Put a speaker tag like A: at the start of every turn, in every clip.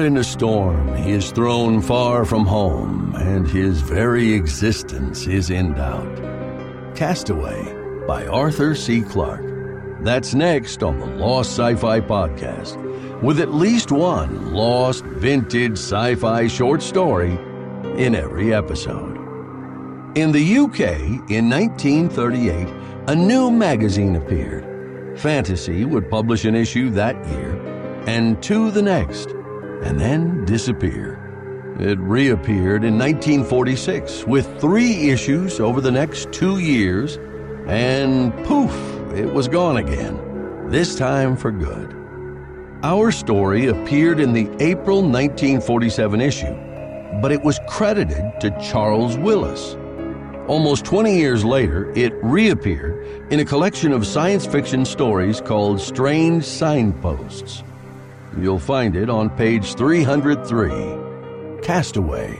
A: Caught in a storm, he is thrown far from home, and his very existence is in doubt. Castaway by Arthur C. Clarke. That's next on the Lost Sci Fi Podcast, with at least one lost vintage sci fi short story in every episode. In the UK in 1938, a new magazine appeared. Fantasy would publish an issue that year, and two the next and then disappear. It reappeared in 1946 with three issues over the next two years, and poof, it was gone again, this time for good. Our story appeared in the April 1947 issue, but it was credited to Charles Willis. Almost 20 years later, it reappeared in a collection of science fiction stories called Strange Signposts. You'll find it on page 303 Castaway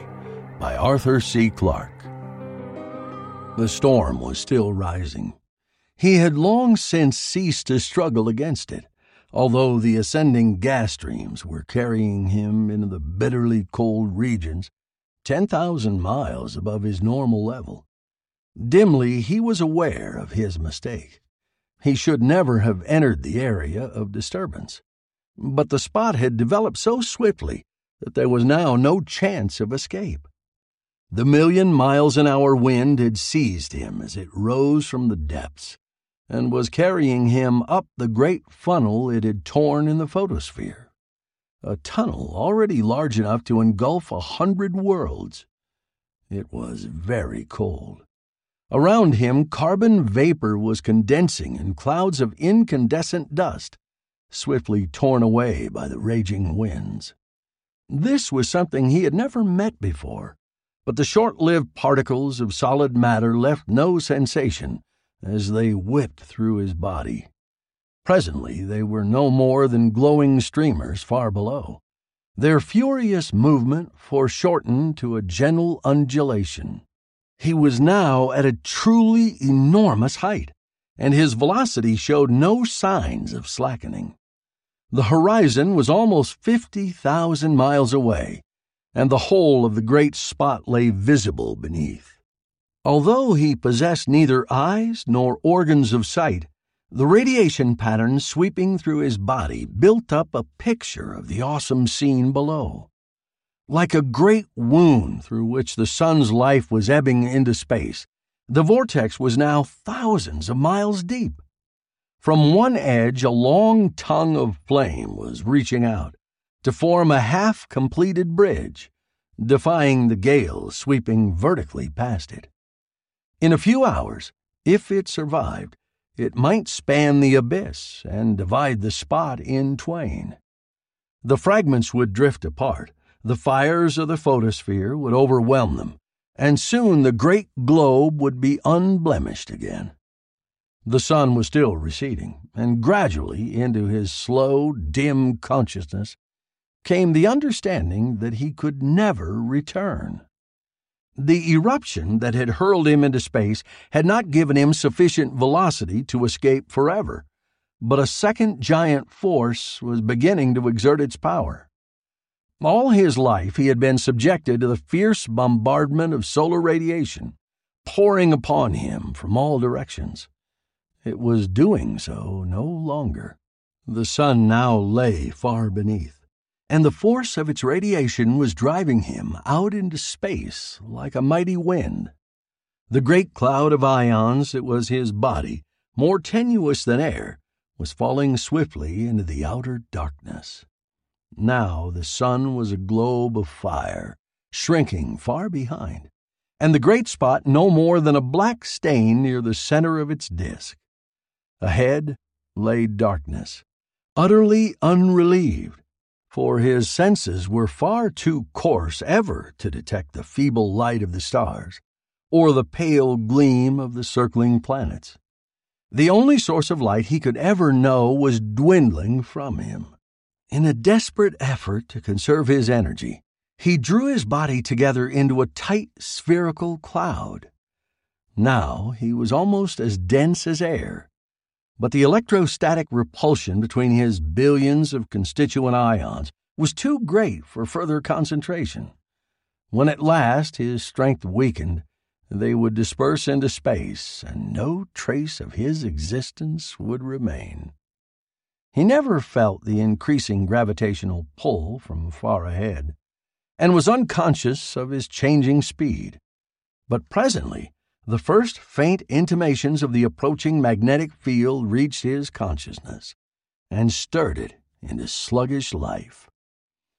A: by Arthur C. Clarke. The storm was still rising. He had long since ceased to struggle against it, although the ascending gas streams were carrying him into the bitterly cold regions, 10,000 miles above his normal level. Dimly, he was aware of his mistake. He should never have entered the area of disturbance but the spot had developed so swiftly that there was now no chance of escape. The million miles an hour wind had seized him as it rose from the depths and was carrying him up the great funnel it had torn in the photosphere. A tunnel already large enough to engulf a hundred worlds. It was very cold. Around him, carbon vapor was condensing in clouds of incandescent dust swiftly torn away by the raging winds. This was something he had never met before, but the short lived particles of solid matter left no sensation as they whipped through his body. Presently, they were no more than glowing streamers far below. Their furious movement foreshortened to a gentle undulation. He was now at a truly enormous height, and his velocity showed no signs of slackening. The horizon was almost 50,000 miles away, and the whole of the great spot lay visible beneath. Although he possessed neither eyes nor organs of sight, the radiation patterns sweeping through his body built up a picture of the awesome scene below. Like a great wound through which the sun's life was ebbing into space, the vortex was now thousands of miles deep. From one edge, a long tongue of flame was reaching out to form a half completed bridge, defying the gale sweeping vertically past it. In a few hours, if it survived, it might span the abyss and divide the spot in twain. The fragments would drift apart, the fires of the photosphere would overwhelm them, and soon the great globe would be unblemished again. The sun was still receding, and gradually into his slow, dim consciousness came the understanding that he could never return. The eruption that had hurled him into space had not given him sufficient velocity to escape forever, but a second giant force was beginning to exert its power. All his life he had been subjected to the fierce bombardment of solar radiation, pouring upon him from all directions. It was doing so no longer. The sun now lay far beneath, and the force of its radiation was driving him out into space like a mighty wind. The great cloud of ions that was his body, more tenuous than air, was falling swiftly into the outer darkness. Now the sun was a globe of fire, shrinking far behind, and the great spot no more than a black stain near the center of its disk. Ahead lay darkness, utterly unrelieved, for his senses were far too coarse ever to detect the feeble light of the stars or the pale gleam of the circling planets. The only source of light he could ever know was dwindling from him. In a desperate effort to conserve his energy, he drew his body together into a tight spherical cloud. Now he was almost as dense as air, but the electrostatic repulsion between his billions of constituent ions was too great for further concentration. When at last his strength weakened, they would disperse into space, and no trace of his existence would remain. He never felt the increasing gravitational pull from far ahead, and was unconscious of his changing speed. But presently, the first faint intimations of the approaching magnetic field reached his consciousness and stirred it into sluggish life.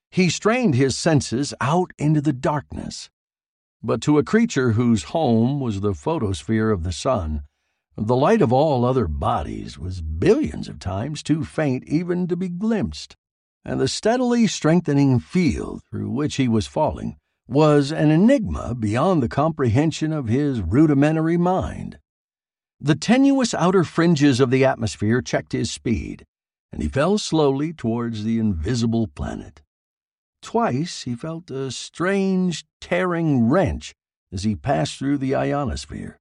A: He strained his senses out into the darkness but to a creature whose home was the photosphere of the sun, the light of all other bodies was billions of times too faint even to be glimpsed, and the steadily strengthening field through which he was falling was an enigma beyond the comprehension of his rudimentary mind. The tenuous outer fringes of the atmosphere checked his speed, and he fell slowly towards the invisible planet. Twice he felt a strange, tearing wrench as he passed through the ionosphere.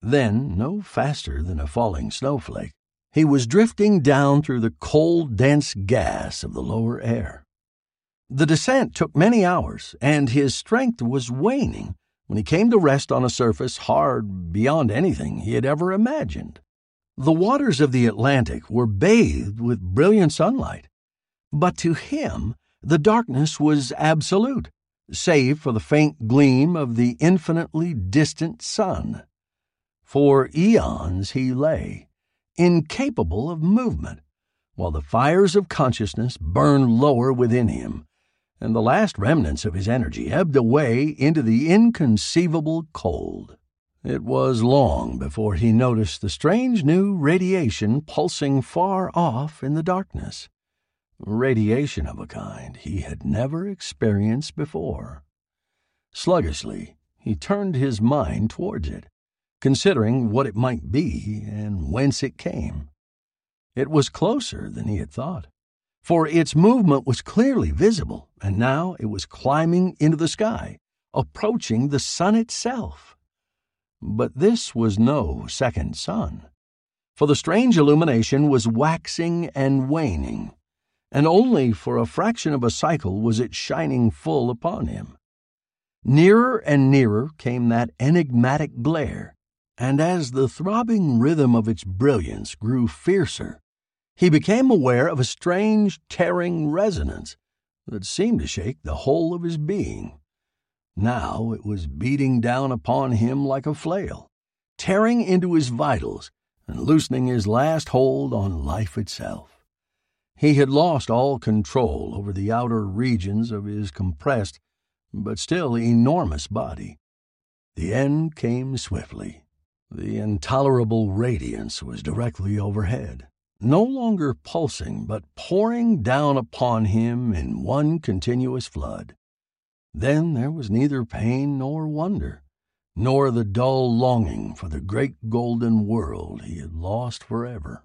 A: Then, no faster than a falling snowflake, he was drifting down through the cold, dense gas of the lower air. The descent took many hours, and his strength was waning when he came to rest on a surface hard beyond anything he had ever imagined. The waters of the Atlantic were bathed with brilliant sunlight, but to him the darkness was absolute, save for the faint gleam of the infinitely distant sun. For eons he lay, incapable of movement, while the fires of consciousness burned lower within him, and the last remnants of his energy ebbed away into the inconceivable cold. It was long before he noticed the strange new radiation pulsing far off in the darkness radiation of a kind he had never experienced before. Sluggishly, he turned his mind towards it, considering what it might be and whence it came. It was closer than he had thought, for its movement was clearly visible, and now it was climbing into the sky, approaching the sun itself. But this was no second sun, for the strange illumination was waxing and waning and only for a fraction of a cycle was it shining full upon him. Nearer and nearer came that enigmatic glare, and as the throbbing rhythm of its brilliance grew fiercer, he became aware of a strange, tearing resonance that seemed to shake the whole of his being. Now it was beating down upon him like a flail, tearing into his vitals and loosening his last hold on life itself. He had lost all control over the outer regions of his compressed, but still enormous body. The end came swiftly. The intolerable radiance was directly overhead, no longer pulsing, but pouring down upon him in one continuous flood. Then there was neither pain nor wonder, nor the dull longing for the great golden world he had lost forever.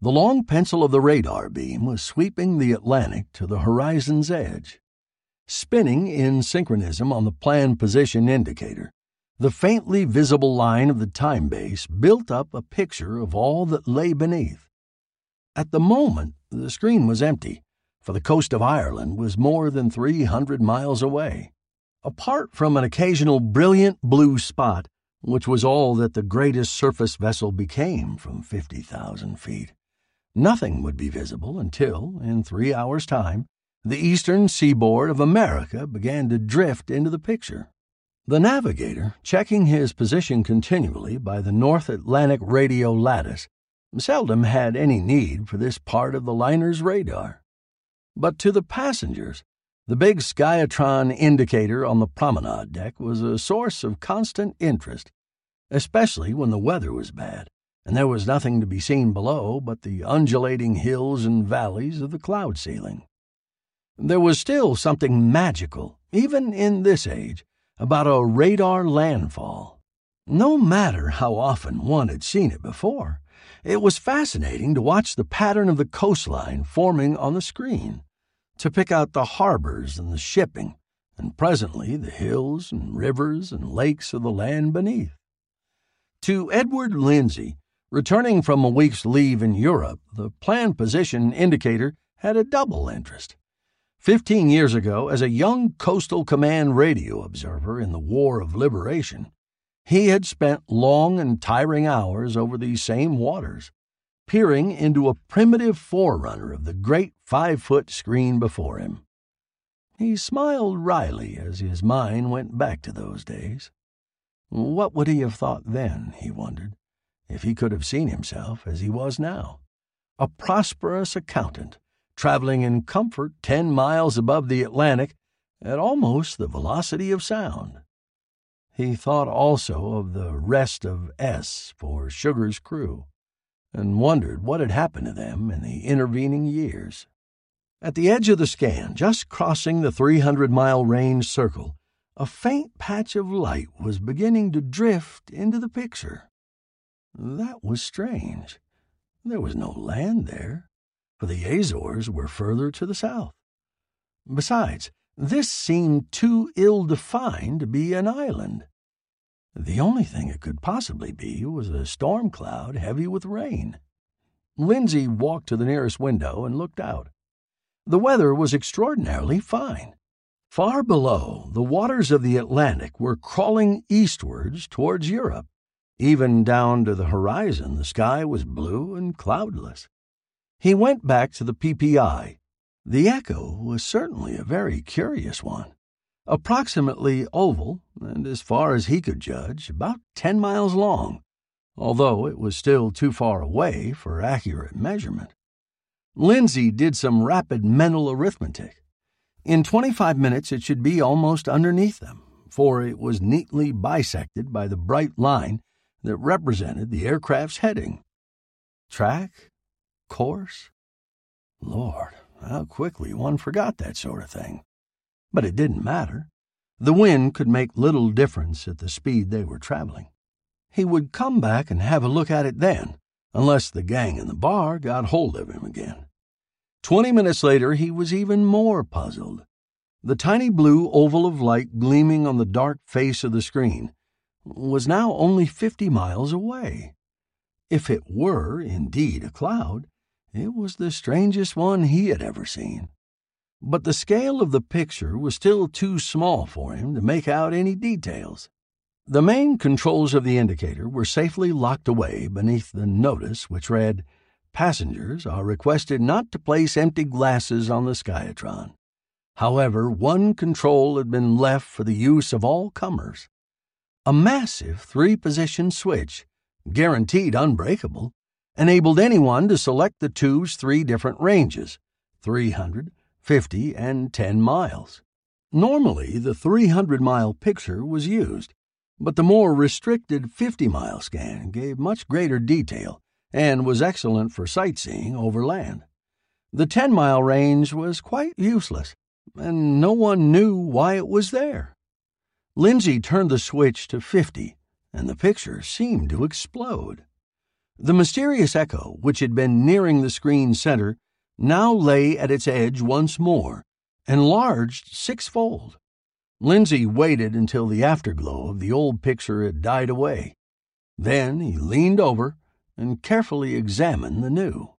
A: the long pencil of the radar beam was sweeping the Atlantic to the horizon's edge. Spinning in synchronism on the plan position indicator, the faintly visible line of the time base built up a picture of all that lay beneath. At the moment, the screen was empty, for the coast of Ireland was more than 300 miles away. Apart from an occasional brilliant blue spot, which was all that the greatest surface vessel became from 50,000 feet, nothing would be visible until, in three hours' time, the eastern seaboard of America began to drift into the picture. The navigator, checking his position continually by the North Atlantic radio lattice, seldom had any need for this part of the liner's radar. But to the passengers, the big Skiatron indicator on the promenade deck was a source of constant interest, especially when the weather was bad and there was nothing to be seen below but the undulating hills and valleys of the cloud ceiling. There was still something magical, even in this age, about a radar landfall. No matter how often one had seen it before, it was fascinating to watch the pattern of the coastline forming on the screen, to pick out the harbors and the shipping, and presently the hills and rivers and lakes of the land beneath. To Edward Lindsay, returning from a week's leave in Europe, the plan position indicator had a double interest. Fifteen years ago, as a young Coastal Command radio observer in the War of Liberation, he had spent long and tiring hours over these same waters, peering into a primitive forerunner of the great five foot screen before him. He smiled wryly as his mind went back to those days. What would he have thought then, he wondered, if he could have seen himself as he was now? A prosperous accountant, traveling in comfort ten miles above the Atlantic at almost the velocity of sound. He thought also of the rest of S for Sugar's crew, and wondered what had happened to them in the intervening years. At the edge of the scan, just crossing the 300 mile range circle, a faint patch of light was beginning to drift into the picture. That was strange. There was no land there, for the Azores were further to the south. Besides, this seemed too ill defined to be an island. The only thing it could possibly be was a storm cloud heavy with rain. Lindsay walked to the nearest window and looked out. The weather was extraordinarily fine. Far below, the waters of the Atlantic were crawling eastwards towards Europe. Even down to the horizon, the sky was blue and cloudless. He went back to the PPI. The echo was certainly a very curious one. Approximately oval, and as far as he could judge, about ten miles long, although it was still too far away for accurate measurement. Lindsay did some rapid mental arithmetic. In 25 minutes, it should be almost underneath them, for it was neatly bisected by the bright line that represented the aircraft's heading. Track? Course? Lord, how quickly one forgot that sort of thing. But it didn't matter. The wind could make little difference at the speed they were traveling. He would come back and have a look at it then, unless the gang in the bar got hold of him again. Twenty minutes later, he was even more puzzled. The tiny blue oval of light gleaming on the dark face of the screen was now only fifty miles away. If it were indeed a cloud, it was the strangest one he had ever seen. But the scale of the picture was still too small for him to make out any details. The main controls of the indicator were safely locked away beneath the notice which read, Passengers are requested not to place empty glasses on the Skiatron. However, one control had been left for the use of all comers. A massive three position switch, guaranteed unbreakable, enabled anyone to select the tube's three different ranges 300, 50, and 10 miles. Normally, the 300 mile picture was used, but the more restricted 50 mile scan gave much greater detail and was excellent for sightseeing over land. The 10 mile range was quite useless, and no one knew why it was there. Lindsay turned the switch to 50, and the picture seemed to explode. The mysterious echo, which had been nearing the screen center, now lay at its edge once more, enlarged sixfold. Lindsay waited until the afterglow of the old picture had died away. Then he leaned over and carefully examined the new.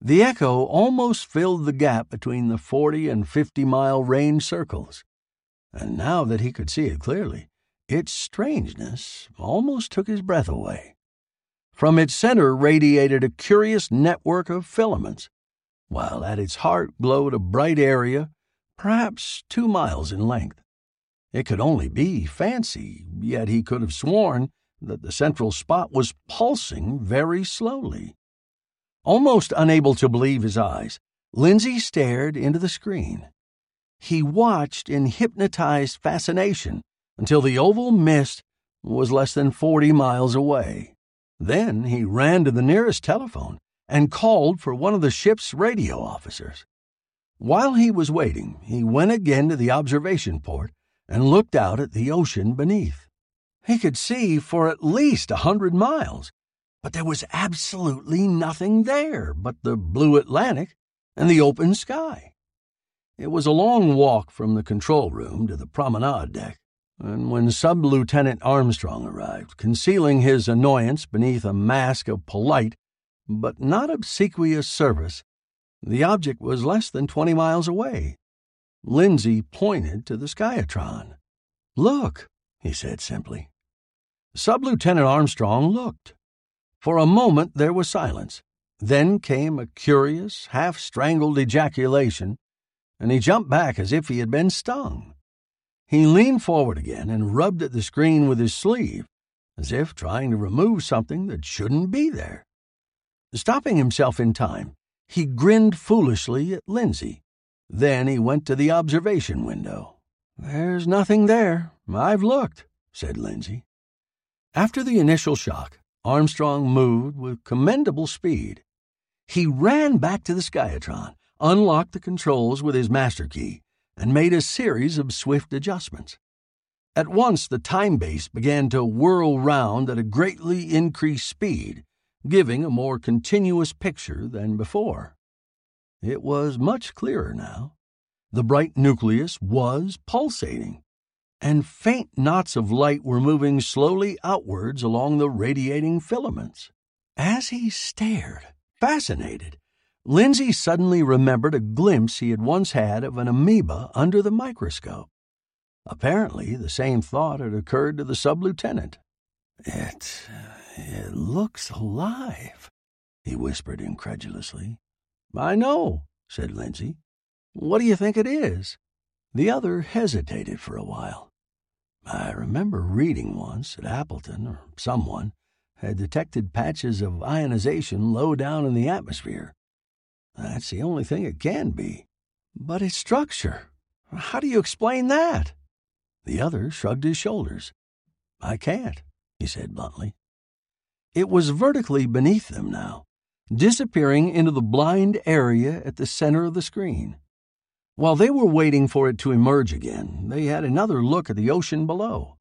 A: The echo almost filled the gap between the 40 and 50 mile range circles, and now that he could see it clearly, its strangeness almost took his breath away. From its center radiated a curious network of filaments, while at its heart glowed a bright area, perhaps two miles in length. It could only be fancy, yet he could have sworn that the central spot was pulsing very slowly. Almost unable to believe his eyes, Lindsay stared into the screen. He watched in hypnotized fascination until the oval mist was less than 40 miles away. Then he ran to the nearest telephone and called for one of the ship's radio officers. While he was waiting, he went again to the observation port and looked out at the ocean beneath. He could see for at least a hundred miles, but there was absolutely nothing there but the blue Atlantic and the open sky. It was a long walk from the control room to the promenade deck, and when Sub Lieutenant Armstrong arrived, concealing his annoyance beneath a mask of polite but not obsequious service, the object was less than twenty miles away. Lindsay pointed to the Skiatron. Look, he said simply. Sub Lieutenant Armstrong looked. For a moment there was silence. Then came a curious, half strangled ejaculation, and he jumped back as if he had been stung. He leaned forward again and rubbed at the screen with his sleeve, as if trying to remove something that shouldn't be there. Stopping himself in time, he grinned foolishly at Lindsay. Then he went to the observation window. There's nothing there. I've looked, said Lindsay. After the initial shock, Armstrong moved with commendable speed. He ran back to the Skiatron, unlocked the controls with his master key, and made a series of swift adjustments. At once, the time base began to whirl round at a greatly increased speed, giving a more continuous picture than before. It was much clearer now. The bright nucleus was pulsating and faint knots of light were moving slowly outwards along the radiating filaments. As he stared, fascinated, Lindsay suddenly remembered a glimpse he had once had of an amoeba under the microscope. Apparently, the same thought had occurred to the sub lieutenant. It. it looks alive, he whispered incredulously. I know, said Lindsay. What do you think it is? The other hesitated for a while. I remember reading once that Appleton, or someone, had detected patches of ionization low down in the atmosphere. That's the only thing it can be. But its structure, how do you explain that? The other shrugged his shoulders. I can't, he said bluntly. It was vertically beneath them now, disappearing into the blind area at the center of the screen. While they were waiting for it to emerge again, they had another look at the ocean below.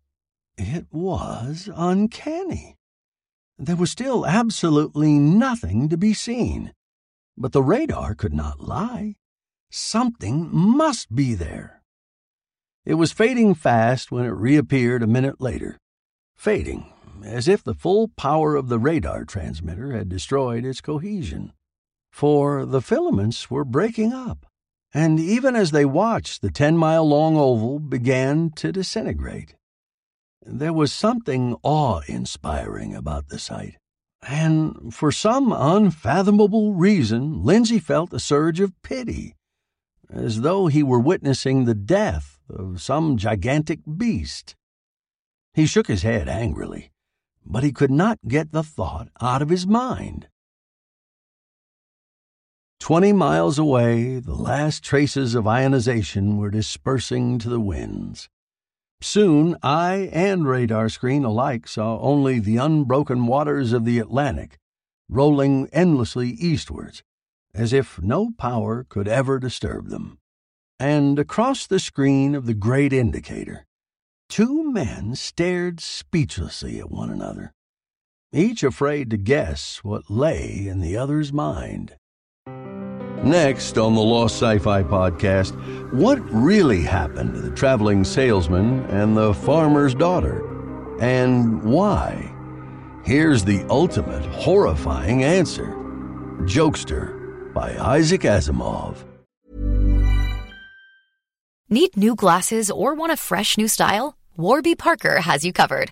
A: It was uncanny. There was still absolutely nothing to be seen. But the radar could not lie. Something must be there. It was fading fast when it reappeared a minute later. Fading, as if the full power of the radar transmitter had destroyed its cohesion. For the filaments were breaking up, and even as they watched, the ten mile long oval began to disintegrate. There was something awe inspiring about the sight, and for some unfathomable reason, Lindsay felt a surge of pity, as though he were witnessing the death of some gigantic beast. He shook his head angrily, but he could not get the thought out of his mind. Twenty miles away, the last traces of ionization were dispersing to the winds. Soon, eye and radar screen alike saw only the unbroken waters of the Atlantic, rolling endlessly eastwards, as if no power could ever disturb them. And across the screen of the great indicator, two men stared speechlessly at one another, each afraid to guess what lay in the other's mind. Next on the Lost Sci Fi podcast, what really happened to the traveling salesman and the farmer's daughter? And why? Here's the ultimate horrifying answer Jokester by Isaac Asimov.
B: Need new glasses or want a fresh new style? Warby Parker has you covered.